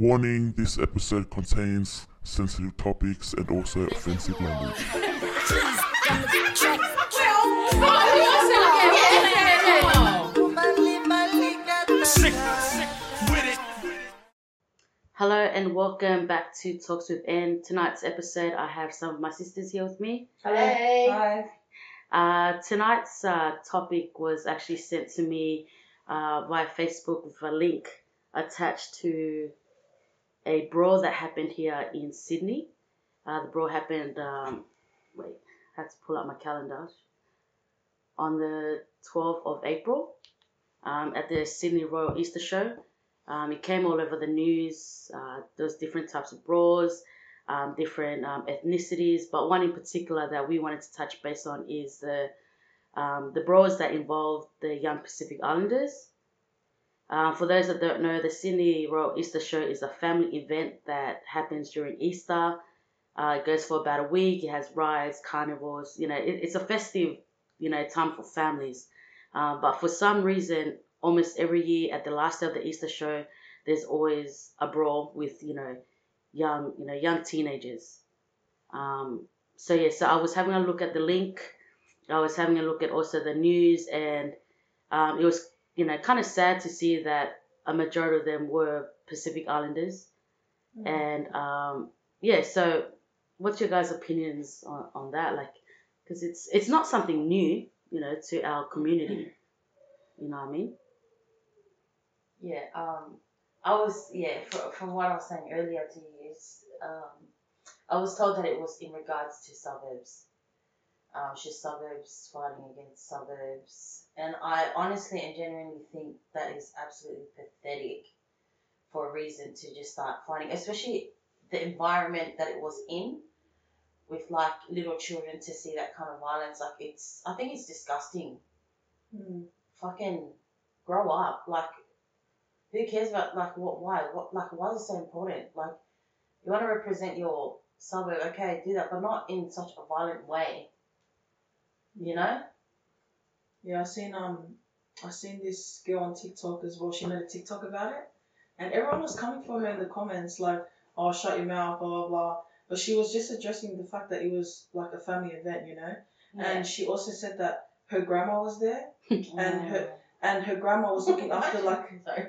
Warning this episode contains sensitive topics and also offensive language. Hello and welcome back to Talks with N. Tonight's episode, I have some of my sisters here with me. Hey. Hi. Uh, tonight's uh, topic was actually sent to me uh, via Facebook with a link attached to a brawl that happened here in Sydney. Uh, the brawl happened, um, wait, I had to pull out my calendar, on the 12th of April um, at the Sydney Royal Easter Show. Um, it came all over the news. Uh, there was different types of brawls, um, different um, ethnicities, but one in particular that we wanted to touch base on is the um, the brawls that involved the young Pacific Islanders. Uh, for those that don't know, the Sydney Royal Easter Show is a family event that happens during Easter. Uh, it goes for about a week. It has rides, carnivals. You know, it, it's a festive, you know, time for families. Uh, but for some reason, almost every year at the last day of the Easter show, there's always a brawl with you know young you know young teenagers. Um, so yeah, so I was having a look at the link. I was having a look at also the news, and um, it was you know kind of sad to see that a majority of them were Pacific Islanders, and um, yeah. So, what's your guys' opinions on, on that? Like, because it's it's not something new, you know, to our community. You know what I mean? Yeah, um, I was yeah fr- from what I was saying earlier to you is um, I was told that it was in regards to suburbs. Um, it's just suburbs fighting against suburbs, and I honestly and genuinely think that is absolutely pathetic for a reason to just start fighting, especially the environment that it was in, with like little children to see that kind of violence. Like it's, I think it's disgusting. Mm. Fucking grow up, like who cares about like what why what like why is it so important like you want to represent your suburb okay do that but not in such a violent way you know Yeah, I seen um I seen this girl on TikTok as well. She made a TikTok about it. And everyone was coming for her in the comments like, Oh, shut your mouth, blah blah blah. But she was just addressing the fact that it was like a family event, you know? Yeah. And she also said that her grandma was there and her and her grandma was looking after like sorry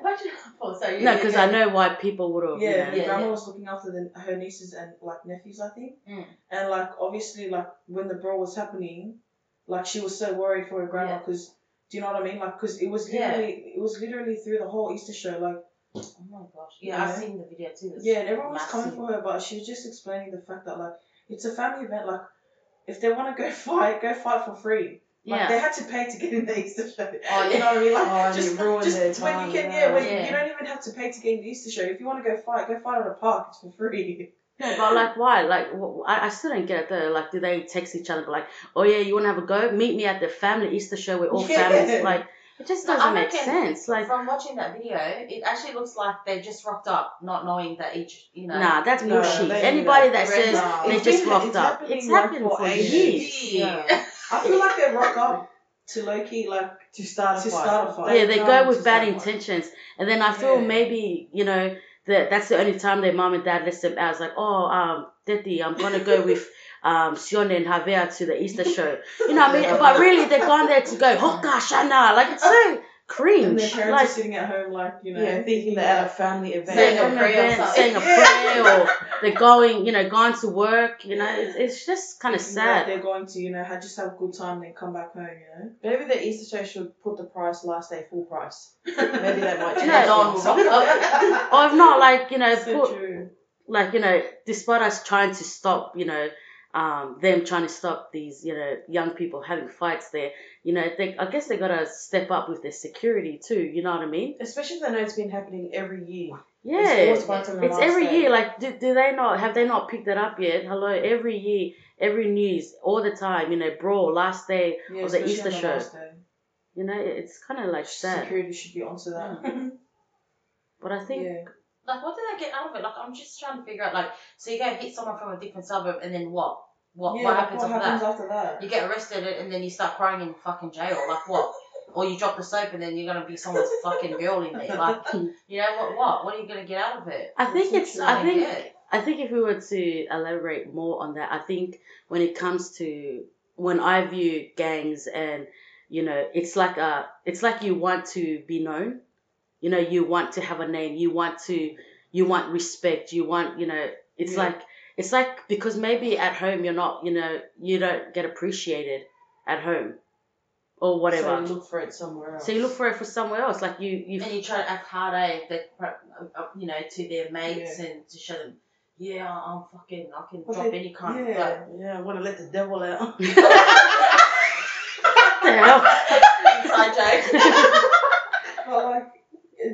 why'd you oh, sorry No, because I know why people would have. Yeah, you know, Yeah, grandma yeah. was looking after the, her nieces and like nephews, I think. Mm. And like obviously, like when the brawl was happening, like she was so worried for her grandma Yeah. because do you know what I mean? Like because it was Yeah. literally it was literally through the whole Easter show. Like oh my gosh yeah, I've seen the video too It's yeah, and everyone was coming for her, but she was just explaining the fact that like it's a family event. Like if they want to go fight, go fight for free. Like Yeah. they had to pay to get in the Easter show. Oh, You yeah. know what I mean? Like Oh, just, you ruined just when you can, yeah. yeah, when Yeah. you don't even have to pay to get in the Easter show. If you want to go fight, go fight at a park. It's for free. No, but like, why? Like, wh- I, I still don't get it though. Like, do they text each other, like, oh yeah, you want to have a go? Meet me at the family Easter show where all Yeah. families, like, it just doesn't I make reckon sense. Like, from watching that video it actually looks like they just rocked up not knowing that each you know nah, that's No, bullshit. they- Anybody that says they just rocked it's up, it's happened for for ages. years. Yeah. I feel like they rock up to low key like to start a to fight. start a fight. Yeah, they come go with bad someone. intentions, and then I feel Yeah. maybe you know that that's the only time their mom and dad lets them out. It's like, oh, um, Daddy, I'm gonna go with um Sione and Javier to the Easter show. You know what I mean? But really, they're gone there to go hoka shana. Like it's so and cringe. their parents Like are sitting at home like you know Yeah, thinking they're at a family event. Saying a prayer or event, saying a prayer, or they're going, you know, going to work. You know, it's, it's just kind of that sad. They're going to you know just have a good time and then come back home. You know. Maybe the Easter show should put the price last day full price. Maybe they might change no one will things. rock Or if not, like you know, so put like you know, despite us trying to stop, you know, um, them trying to stop these, you know, young people having fights there, you know, they I guess they gotta step up with their security too. You know what I mean? Especially if they know it's been happening every year. Yeah, It's always fights on the it's every day. year. Like, do, do they not have they not picked that up yet? Hello, every year, every news, all the time. You know, brawl, last day. Yeah, Of the Easter on the show. last day. You know, it's kind of like sad. Security should be onto that. But I think yeah. like what did I get out of it like I'm just trying to figure out like so you go hit someone from a different suburb and then what what yeah, what happens what after happens that after that? you get arrested and then you start crying in fucking jail like what or you drop the soap and then you're gonna be someone's fucking girl in there. Like, you know what? What? What are you gonna get out of it? I think That's it's. I think. Yeah. I think if we were to elaborate more on that, I think when it comes to when I view gangs and you know, it's like a, it's like you want to be known. You know, you want to have a name. You want to, you want respect. You want, you know, it's Yeah. like it's like because maybe at home you're not, you know, you don't get appreciated at home or whatever. So you look for it somewhere else. So you look for it for somewhere else. Like you, you And you try to act hard, eh? That, uh, you know, to their mates and to show them, yeah, I'm fucking, I can But drop they- any kind yeah. of. yeah, I want to let the devil out. the hell? But, inside joke. But like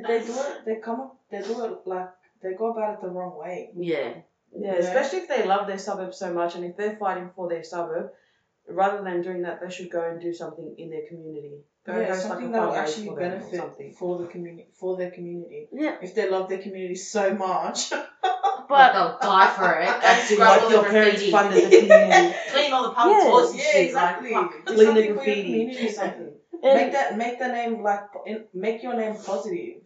they do it, they come up, they do it like they go about it the wrong way. Yeah. Yeah, Yeah. especially if they love their suburb so much and if they're fighting for their suburb, rather than doing that, they should go and do something in their community. Go Yeah, host something like that will actually for benefit something. for the community, for their community. Yeah. If they love their community so much, But they'll die for it. And scrub like all your the parents graffiti. funded the community. Clean all the public Yeah, toilets and yeah, shit. exactly. Like, Clean the something for your graffiti. community, something. and- make that make the name like make your name positive.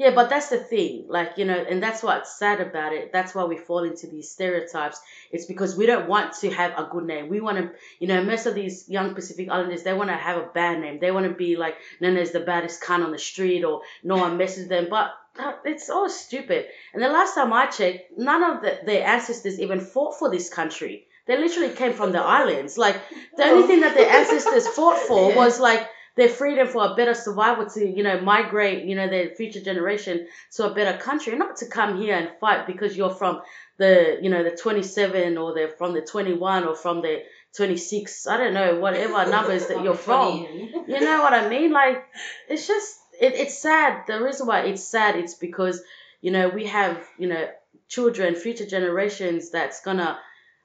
Yeah, but that's the thing. Like, you know, and that's what's sad about it. That's why we fall into these stereotypes. It's because we don't want to have a good name. We want to, you know, most of these young Pacific Islanders, they want to have a bad name. They want to be like known as the baddest cunt on the street or no one messes them. But uh, it's all stupid. And the last time I checked, none of the, their ancestors even fought for this country. They literally came from the islands. Like, the only thing that their ancestors fought for was like their freedom for a better survival to you know migrate you know their future generation to a better country. Not to come here and fight because you're from the you know the 27 or they're from the 21 or from the 26 i don't know whatever numbers that you're from you know what i mean? Like it's just it, it's sad. The reason why it's sad it's because you know we have you know children future generations that's gonna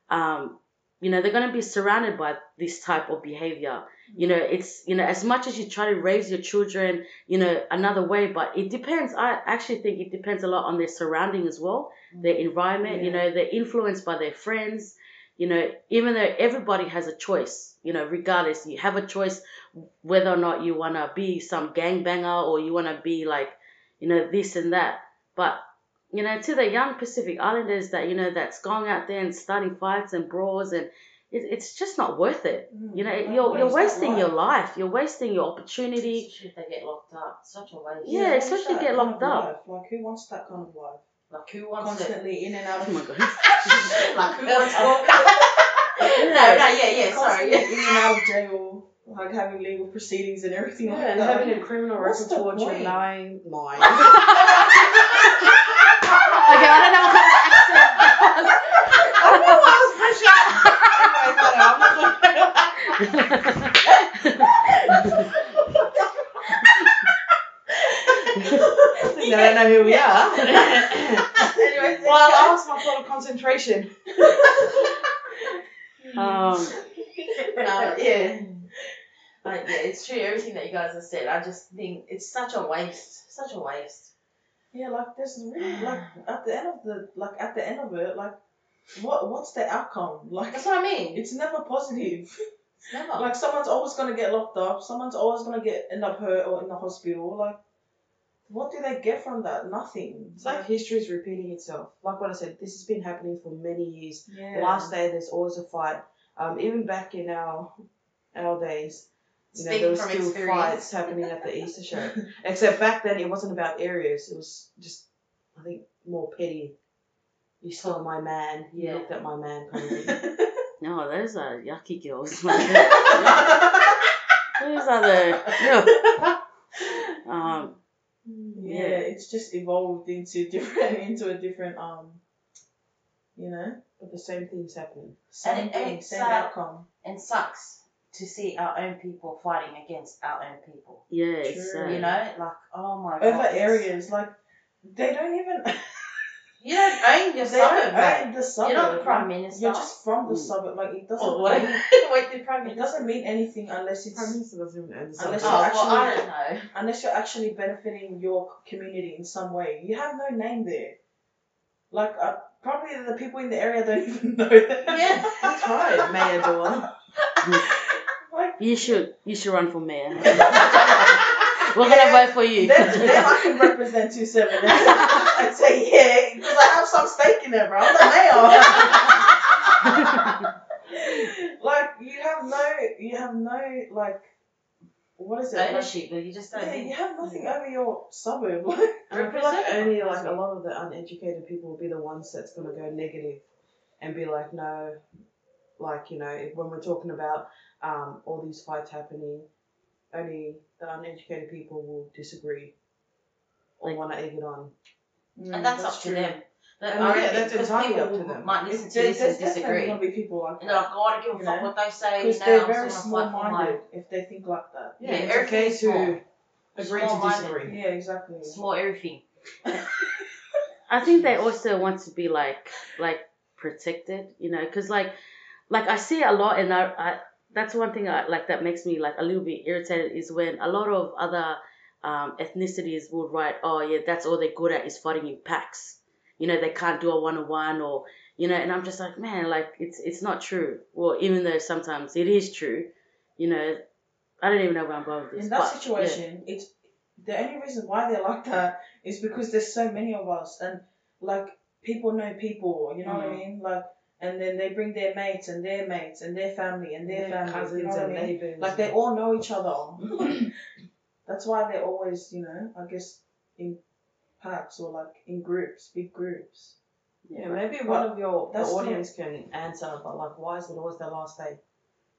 um you know they're gonna be surrounded by this type of behavior you know it's you know as much as you try to raise your children you know another way but it depends. I actually think it depends a lot on their surrounding as well mm. their environment you know they're influenced by their friends you know even though everybody has a choice you know regardless you have a choice whether or not you want to be some gangbanger or you want to be like you know this and that. But you know to the young pacific islanders that you know that's going out there and starting fights and brawls and it, it's just not worth it you know Mm, you're, you're waste that wasting your life. life you're wasting your opportunity Especially if they get locked up. Such a waste. Yeah, who especially wants get locked up. life? Like who wants that kind of life? Like, who wants it? Constantly in and out oh of my god like, who wants Yeah. No, no, yeah, yeah, sorry. Yeah. in and out of jail, like having legal proceedings and everything Yeah, like and that. having a criminal record the towards you, point? lying, lying. okay i don't know what kind of accent that was. They don't know who we are. Anyway, well, I lost my thought of concentration. um no, yeah. But yeah, it's true, everything that you guys have said. I just think it's such a waste. Such a waste. Yeah, like there's really like at the end of the like at the end of it, like what what's the outcome? Like That's what I mean. it's never positive. It's never. Like someone's always gonna get locked up. Someone's always gonna get end up hurt or in the hospital. Like, what do they get from that? Nothing. It's like history is repeating itself. Like what I said, this has been happening for many years. yeah. Last day, there's always a fight. Um, even back in our our days, you know, there was from still experience. fights happening at the Easter show. Except back then, it wasn't about areas. It was just, I think, more petty. You saw my man. You Yeah. looked at my man, kind of thing. no those are yucky girls those are the yeah. um yeah, it's just evolved into different into a different um. You know, But the same thing's happening. same And it- thing, it's, same uh, outcome. and sucks to see our own people fighting against our own people. yeah True. uh, You know, like oh my god. Over areas like they don't even. You don't own your they suburb, don't mate. own the suburb. You're not the prime minister. You're just from the Mm. suburb. Like it doesn't. Oh, what? mean- Wait, the prime It doesn't mean anything unless it's Prime Minister doesn't even own the Unless Oh, you're well, I actually- don't know. unless you're actually benefiting your community in some way. You have no name there. Like uh, probably the people in the area don't even know that. Yeah. That's right, Mayor Dora. Like You should you should run for mayor. We're Yeah. gonna vote for you. then, then I can represent two seven and say yeah because I have some stake in it, bro. I'm the mayor. like you have no, you have no like, what is it? Like, Ownership, but you just don't yeah, you have nothing over your suburb. Like, I feel like only like a lot of the uneducated people will be the ones that's gonna go negative and be like, no, like you know, if, when we're talking about um, all these fights happening, only the uneducated people will disagree or Like- want to egg it on. Mm, and that's, up to true. them. But And I yeah, reckon that's because entirely people up to them. might listen to There- this and there's definitely disagree. gonna be people like And they're like, that. oh, I don't give a You fuck know? what they say. Because now, they're I'm very just small gonna fight for minded if they think like that. Yeah, Yeah, it's okay everything's to small. agree to Small-minded. disagree. Yeah, exactly. Small everything. I think they also want to be like like protected, you know, because like like I see a lot, and I, I that's one thing I like that makes me like a little bit irritated is when a lot of other um, ethnicities would write, oh yeah, that's all they're good at is fighting in packs. You know, they can't do a one on one or you know, and I'm just like, man, like it's it's not true. Well, even though sometimes it is true, you know, I don't even know where I'm going with this. In that but, yeah. situation, it's the only reason why they're like that is because there's so many of us, and like people know people. You know what I Mhm. mean? Like, and then they bring their mates and their mates and their family and their Their family. cousins you know what I and neighbors. Like they all know each other. That's why they're always, you know, I guess in packs or like in groups, big groups. Yeah, maybe But one of your the that's not- audience can answer, but like, why is it always the last day?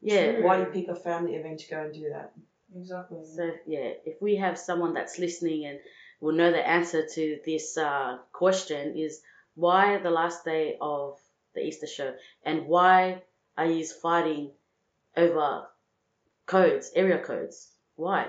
yeah. True. Why do you pick a family event to go and do that? Exactly. So yeah, if we have someone that's listening and will know the answer to this uh, question is why the last day of the Easter show and why are you fighting over codes, area codes? Why?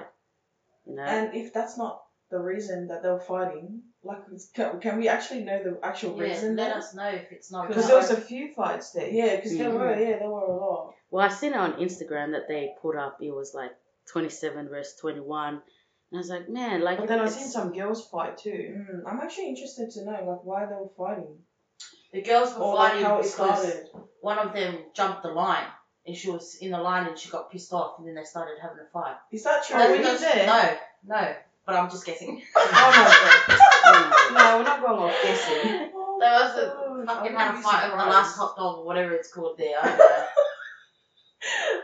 You know, And if that's not the reason that they were fighting, like, can, can we actually know the actual Yeah, reason? let then? us know if it's not Because there was a few fights there. Yeah, because there Mhm. were, yeah, there were a lot. well, I seen it on Instagram that they put up. It was like twenty seven versus twenty one, and I was like, man, like. But then I've seen some girls fight too. Mm, I'm actually interested to know, like, why they were fighting. The girls were Or, like, fighting how it because started. one of them jumped the line and she was in the line and she got pissed off and then they started having a fight. Is that true? No, were you because- there? No, no. But I'm just guessing. Oh no, no, we're not going off guessing. There was a God, fucking had a fight over the last hot dog or whatever it's called there. I don't know.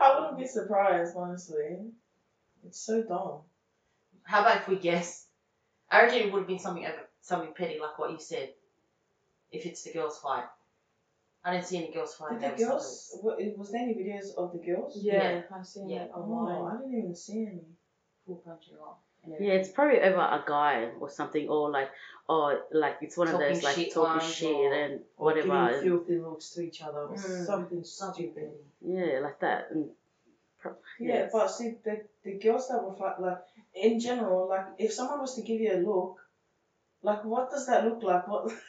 I wouldn't be surprised, honestly. It's so dumb. How about if we guess? I reckon it would have been something over something petty like what you said. If it's the girls' fight. I didn't see any girls fighting. Did the girls, wa- was there any videos of the girls? Yeah, I've seen Yeah. it Oh, online. I didn't even see any. full punching on. and Yeah, it's probably over a guy or something, or like, or like it's one of those like shit talking ones shit or- and Or whatever. giving and- filthy looks to each other or Mm. something something stupid. petty. Yeah, like that. And pro- Yeah, yes. but see, the, the girls that were fight, like, in general, like, if someone was to give you a look, like, what does that look like? What?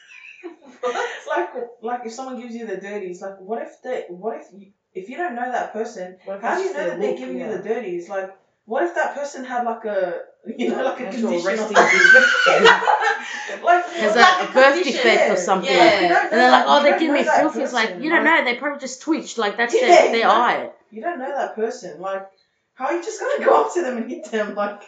like, like if someone gives you the dirties, like, what if they, what if you, if you don't know that person, how do you know that they're giving Yeah. you the dirties? Like, what if that person had like a, you know, like a condition or like, Has like a birth defect or something. Yeah. You And they're like, oh, they don't give me filth. It's like, you don't know. They probably just twitched. Like, that's Yeah, their, their exactly. eye. You don't know that person. Like, how are you just gonna go up to them and hit them? Like,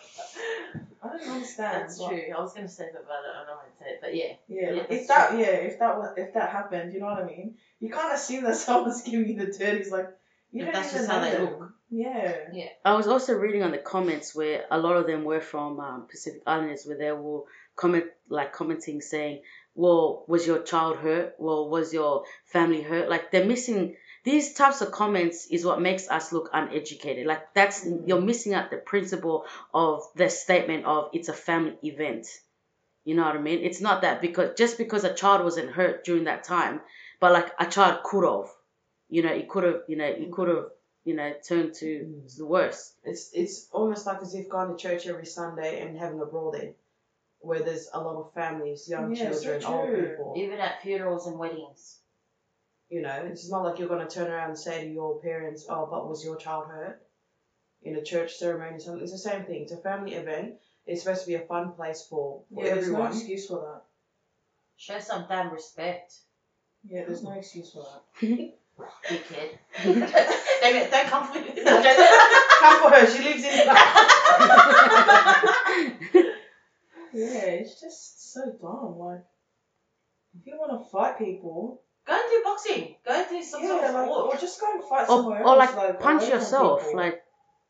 I don't understand. That's Like, true. I was gonna say that, but I don't know how to say it. But yeah. Yeah, Yeah, if that, yeah, if that was, if that happened, you know what I mean. You can't assume that someone's giving you the dirties. Like, you But don't that's even just how they look. Yeah. Yeah. I was also reading on the comments where a lot of them were from um, Pacific Islanders, where they were comment like commenting saying, "Well, was your child hurt? Well, was your family hurt?" Like they're missing these types of comments is what makes us look uneducated. Like that's you're missing out the principle of the statement of it's a family event. You know what I mean? It's not that because just because a child wasn't hurt during that time, but like a child could have, you know, it could have, you know, it could have, you know, turned to, Mm. the worst. It's it's almost like as if going to church every Sunday and having a brawl there, where there's a lot of families, young Yeah, so children, old people. Even at funerals and weddings. You know, it's not like you're going to turn around and say to your parents, "Oh, but was your child hurt?" In a church ceremony, or something. It's the same thing. It's a family event. It's supposed to be a fun place for, for Yeah, there's no everyone. excuse for that. Show some damn respect. Yeah, there's no excuse for that. dickhead. don't, don't come for me. Come for her. She lives in. Yeah, it's just so dumb. Like, if you want to fight people, Go and do boxing. Go and do some sort of like, sport. or just go and fight or, somewhere or else. like punch away from yourself, people. like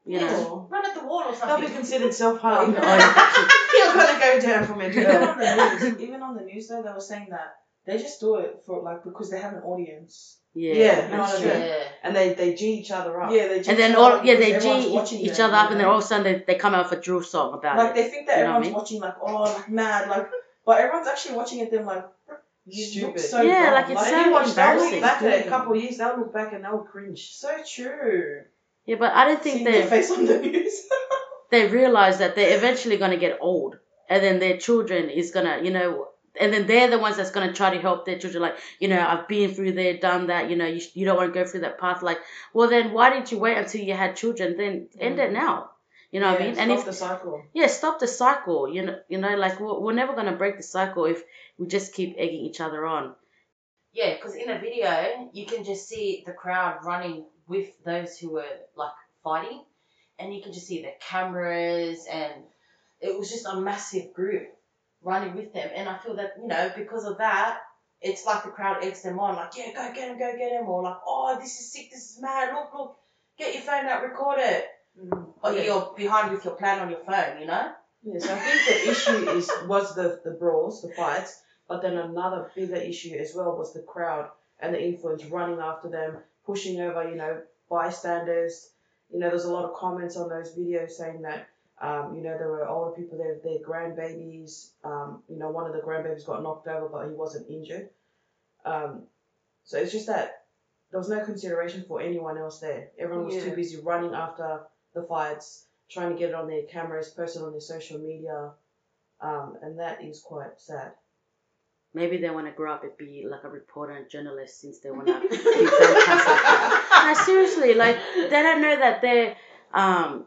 you Yeah, know. run at the wall or That'll something. be considered self harm. Even, oh, You're gonna go down for mental even health. on the news, even on the news though, they were saying that they just do it for like because they have an audience. Yeah, Yeah, You know what I that's mean? true. yeah. And they they g each other up. Yeah, they. just and then do all it yeah because they everyone's G watching each them, other up, you and then know? all of a sudden they, they come out with a drill song about like it. they think that You know what I everyone's mean? watching like oh like mad like, but everyone's actually watching it. Them like you look Stupid. so Yeah, dumb. like, it's And so you watch they'll embarrassing. look back at a couple of years, they'll look back and they'll cringe. So true. Yeah, but I don't think Seeing their they face on the news. they realize that they're eventually gonna get old, and then their children is gonna you know. And then they're the ones that's gonna try to help their children. Like, you know, I've been through there, done that. You know, you, you don't want to go through that path. Like, well, then why didn't you wait until you had children? Then end it now. You know what I Yeah, mean? And stop if the cycle. yeah, stop the cycle. You know, you know, like we're, we're never gonna break the cycle if we just keep egging each other on. Yeah, because in a video, you can just see the crowd running with those who were like fighting, and you can just see the cameras, and it was just a massive group running with them. And I feel that you know because of that, it's like the crowd eggs them on, like yeah, go get him, go get him, or like oh this is sick, this is mad, look look, get your phone out, record it. Mm. But Yeah. you're behind with your plan on your phone, you know. Yes, I think the issue is was the the brawls, the fights, but then another bigger issue as well was the crowd and the influence running after them, pushing over, you know, bystanders. You know, there's a lot of comments on those videos saying that, um, you know, there were older people there, their grandbabies. Um, you know, one of the grandbabies got knocked over, but he wasn't injured. Um, so it's just that there was no consideration for anyone else there. Everyone was too busy running after the fights, trying to get it on their cameras, post it on their social media, um, and that is quite sad. Maybe they want to grow up and be like a reporter and journalist since they want to be fantastic. no, seriously, like they don't know that they're, um,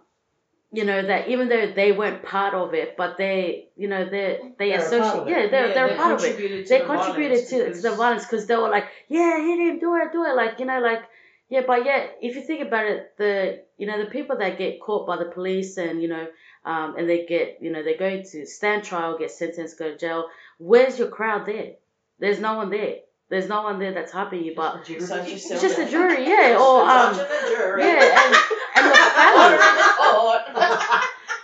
you know, that even though they weren't part of it, but they, you know, they they They're a part associate, of it. yeah, they're they're a part of it. contributed to They the contributed violence to, to because- the violence because they were like, yeah, hit him, do it, do it, like you know, like yeah, but yeah, if you think about it, the you know the people that get caught by the police and you know, um, and they get you know they go to stand trial, get sentenced, go to jail. Where's your crowd there? There's no one there. There's no one there that's helping you, but Such it's just the jury, yeah, or um, a jury. yeah, and, and your family.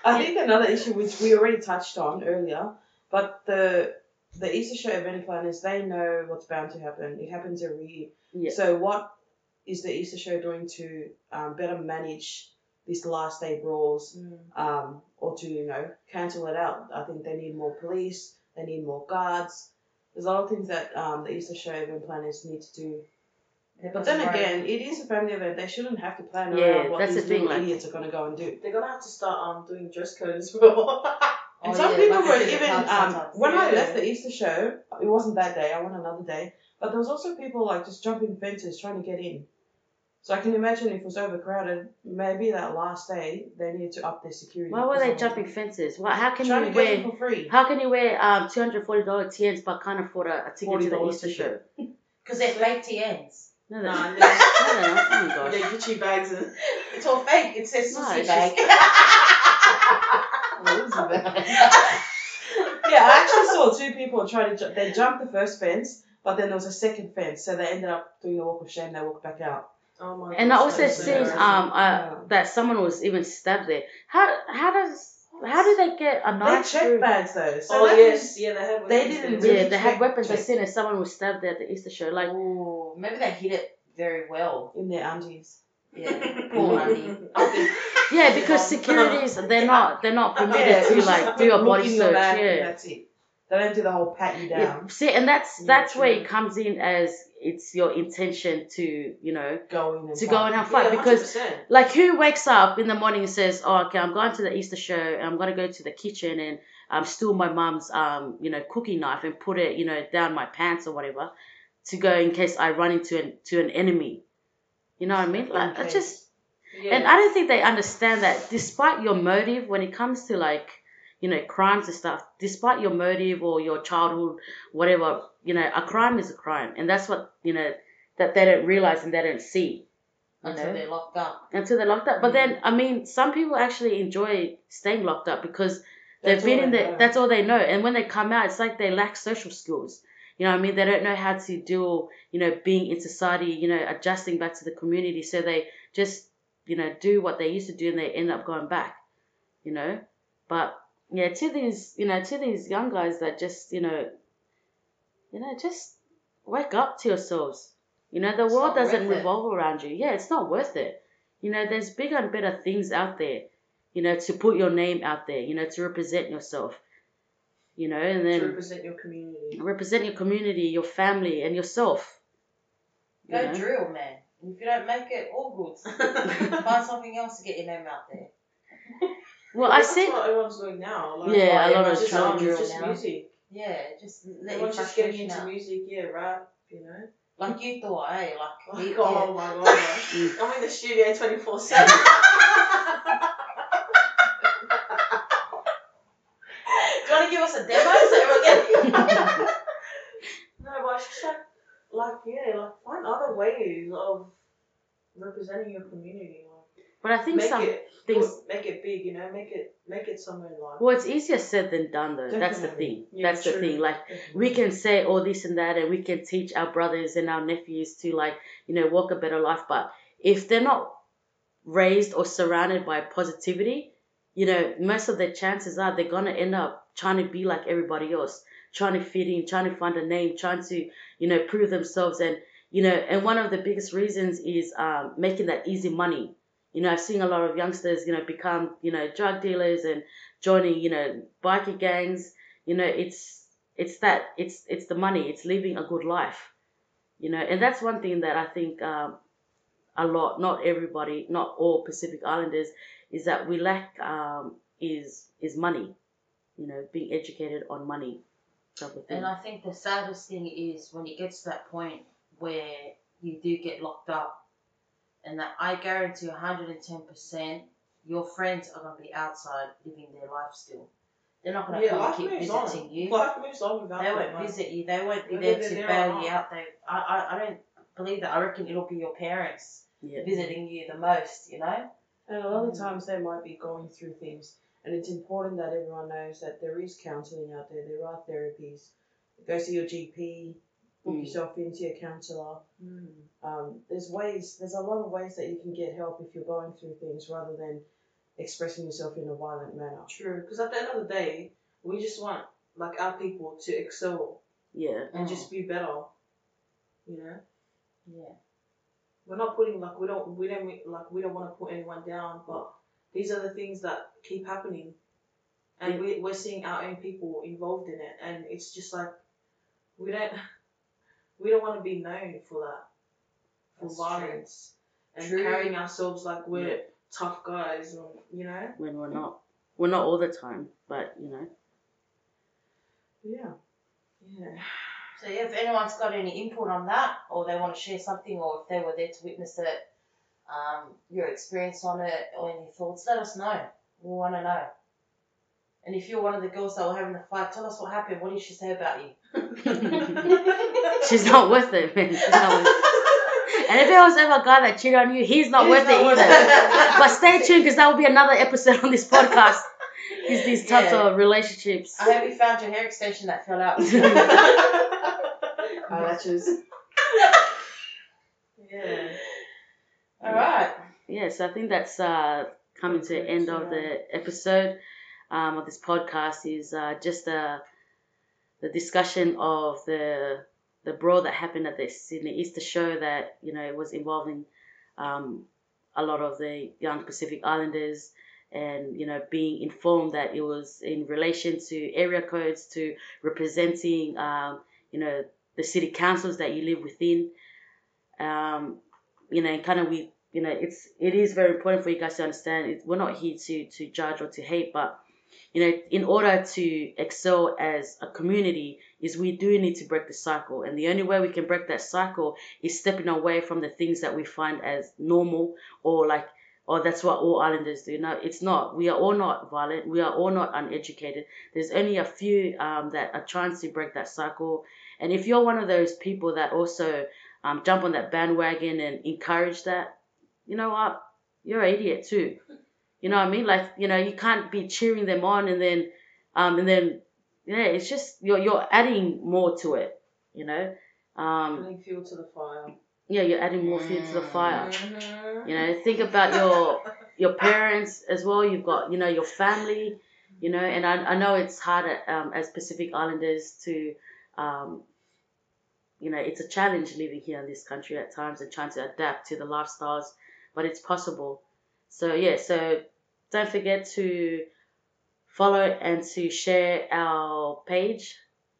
I think another issue which we already touched on earlier, but the the Easter show event planners they know what's bound to happen. It happens every year. Yeah. So what is the Easter show doing to um, better manage these last day brawls, Mm. um, or to you know cancel it out? I think they need more police. They need more guards. There's a lot of things that um, the Easter show event planners need to do. But then again, it is a family event. They shouldn't have to plan Yeah, around what these the thing, like- idiots are going to go and do. They're gonna have to start um doing dress code as well. And Oh, some yeah, people were even um, when I left the Easter show, it wasn't that day. I went another day, but there was also people like just jumping fences trying to get in. So I can imagine if it was overcrowded, maybe that last day they needed to up their security. Why were they jumping fences? What? How can Trying you to wear? for free. How can you wear um two hundred forty dollar TNs but can't afford a, a ticket to the $40 Easter show? Because they're fake TNs. No, Nah, no, they- no, no, oh my gosh. They're Gucci bags and It's all fake. It says No, sushi it's bag. What is that? yeah, I actually saw two people try to. Ju- they jumped the first fence, but then there was a second fence, so they ended up doing the walk of shame. They walked back out. Oh my And I also that's seen um uh, Yeah. that someone was even stabbed there. How how does how do they get a They knife checked through? bags though, so oh yes, yeah, they had. they weapons didn't there. Yeah, really they had weapons. I check. seen if someone was stabbed there at the Easter show. Like Ooh, maybe they hit it very well. in their undies. Yeah, poor Andy. yeah, because securities they're not they're not permitted Yeah, to like do a body search. Yeah. that's it. They don't do the whole pat you yeah. down, See, and that's Yeah, that's where it comes in as it's your intention to you know go in and to fight. go and have fun Yeah, because like who wakes up in the morning and says, "Oh, okay, I'm going to the Easter show and I'm gonna go to the kitchen and um steal my mum's um you know cooking knife and put it you know down my pants or whatever to go in case I run into an to an enemy." You know what I mean? Like it's just Yeah. and I don't think they understand that despite your motive when it comes to like you know crimes and stuff, despite your motive or your childhood, whatever, you know, a crime is a crime, and that's what you know that they don't realize and they don't see Until know? they're locked up. until they're locked up. But Mm. then, I mean, some people actually enjoy staying locked up because they've That's been in there. That's all they know. And when they come out, it's like they lack social skills. You know what I mean? They don't know how to deal, you know, being in society, you know, adjusting back to the community. So they just, you know, do what they used to do and they end up going back, you know? But yeah, to these, you know, to these young guys that just, you know, you know, just wake up to yourselves. You know, the It's world doesn't worth it. revolve around you. Yeah, it's not worth it. You know, there's bigger and better things out there, you know, to put your name out there, you know, to represent yourself. You know, and to then represent your community. represent your community, your family, and yourself. Go you know? drill, man. If you don't make it, all good. Find something else to get your name out there. Well, I that's see. what everyone's doing now. Like, Yeah, a lot of just, trying um, to drill just now. music. Yeah, just let your Everyone's just getting into out. music. Yeah, rap. You know. Like you thought, eh? Like, Like, you- oh my god. Mm. I'm in the studio 24 7. Do you want to give us a demo so everyone can? No, but it's just like, like, yeah, like, find other ways of representing your community. But I think make some it, things. make it big, you know, make it, make it somewhere in life. Well, it's easier said than done, though. That's the thing. Yeah, That's the thing. Like, we can say all this and that and we can teach our brothers and our nephews to like you know walk a better life but if they're not raised or surrounded by positivity you know most of the chances are they're gonna end up trying to be like everybody else trying to fit in trying to find a name trying to you know prove themselves and you know and one of the biggest reasons is um, making that easy money you know i've seen a lot of youngsters you know become you know drug dealers and joining you know biker gangs. You know it's it's that it's it's the money. It's living a good life you know. And that's one thing that i think um, a lot not everybody not all pacific islanders is that we lack um, is is money you know being educated on money. And I think the saddest thing is when it gets to that point where you do get locked up, and that I guarantee 110% your friends are going to be outside living their life still. They're not going to yeah, come keep visiting on. you. Life moves on without They won't visit you. They won't be Whether there to bail you out. They, I, I, I don't believe that. I reckon it'll be your parents yeah visiting you the most. You know. And a lot of mm. times they might be going through things, and it's important that everyone knows that there is counselling out there. There are therapies. Go see your GP. Book Mm. yourself into your counsellor. Mm. Um, there's ways. There's a lot of ways that you can get help if you're going through things, rather than expressing yourself in a violent manner. True, because at the end of the day, we just want like our people to excel yeah and Mm. just be better. You know, Yeah. we're not putting like we don't we don't like we don't want to put anyone down, but these are the things that keep happening, and Yeah. we we're seeing our own people involved in it, and it's just like we don't we don't want to be known for that for That's true. violence and True. carrying ourselves like we're Yeah. tough guys, and you know. when we're not we're not all the time but you know Yeah. Yeah. So yeah, if anyone's got any input on that, or they want to share something, or if they were there to witness it, um, your experience on it, or any thoughts, let us know. We want to know. And if you're one of the girls that were having the fight, tell us what happened. What did she say about you? she's not worth it man she's not worth it. and if there was ever a guy that cheated on you he's not He's worth not it worth either it. but stay tuned because that will be another episode on this podcast is these types Yeah. of relationships I hope you found your hair extension that fell out. Eyelashes. Yeah. All right. yes i think that's uh coming to the end of the episode um, of this podcast is uh, just uh, the discussion of the the brawl that happened at the Sydney Easter show that you know it was involving um, a lot of the young Pacific Islanders and you know being informed that it was in relation to area codes to representing um, you know the city councils that you live within. Um, you know kind of we you know it's it is very important for you guys to understand. It, we're not here to to judge or to hate but you know in order to excel as a community is we do need to break the cycle. And the only way we can break that cycle is stepping away from the things that we find as normal or like or that's what all islanders do. No it's not. We are all not violent. We are all not uneducated. There's only a few um, that are trying to break that cycle. And if you're one of those people that also um, jump on that bandwagon and encourage that, you know what, you're an idiot too. You know what I mean? Like you know you can't be cheering them on and then um, and then yeah, it's just you're you're adding more to it. You know. Um, Adding fuel to the fire. yeah, you're adding more fuel to the fire. Mhm. You know, think about your your parents as well. You've got you know your family. You know, and I, I know it's hard um, as Pacific Islanders to, um, you know, it's a challenge living here in this country at times and trying to adapt to the lifestyles, but it's possible. So yeah, so don't forget to follow and to share our page,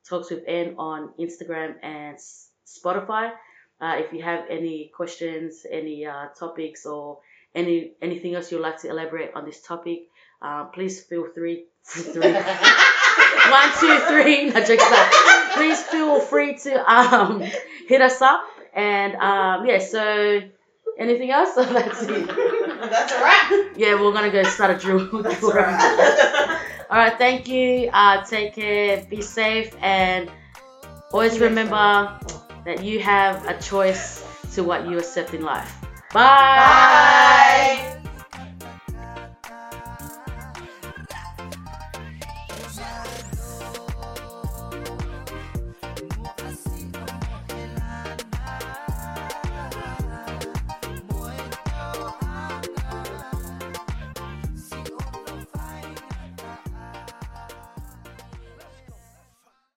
Talks with N, on Instagram and Spotify. Uh, if you have any questions, any uh, topics, or any anything else you'd like to elaborate on this topic, uh, please feel free. three, one, two, three. No jokes. Please feel free to um, hit us up. And um, yeah, so anything else? That's it. That's a wrap. Yeah, we're gonna go start a drill. That's drill a wrap. All right, thank you. Uh, take care. Be safe, and always remember that you have a choice to what you accept in life. Bye. Bye.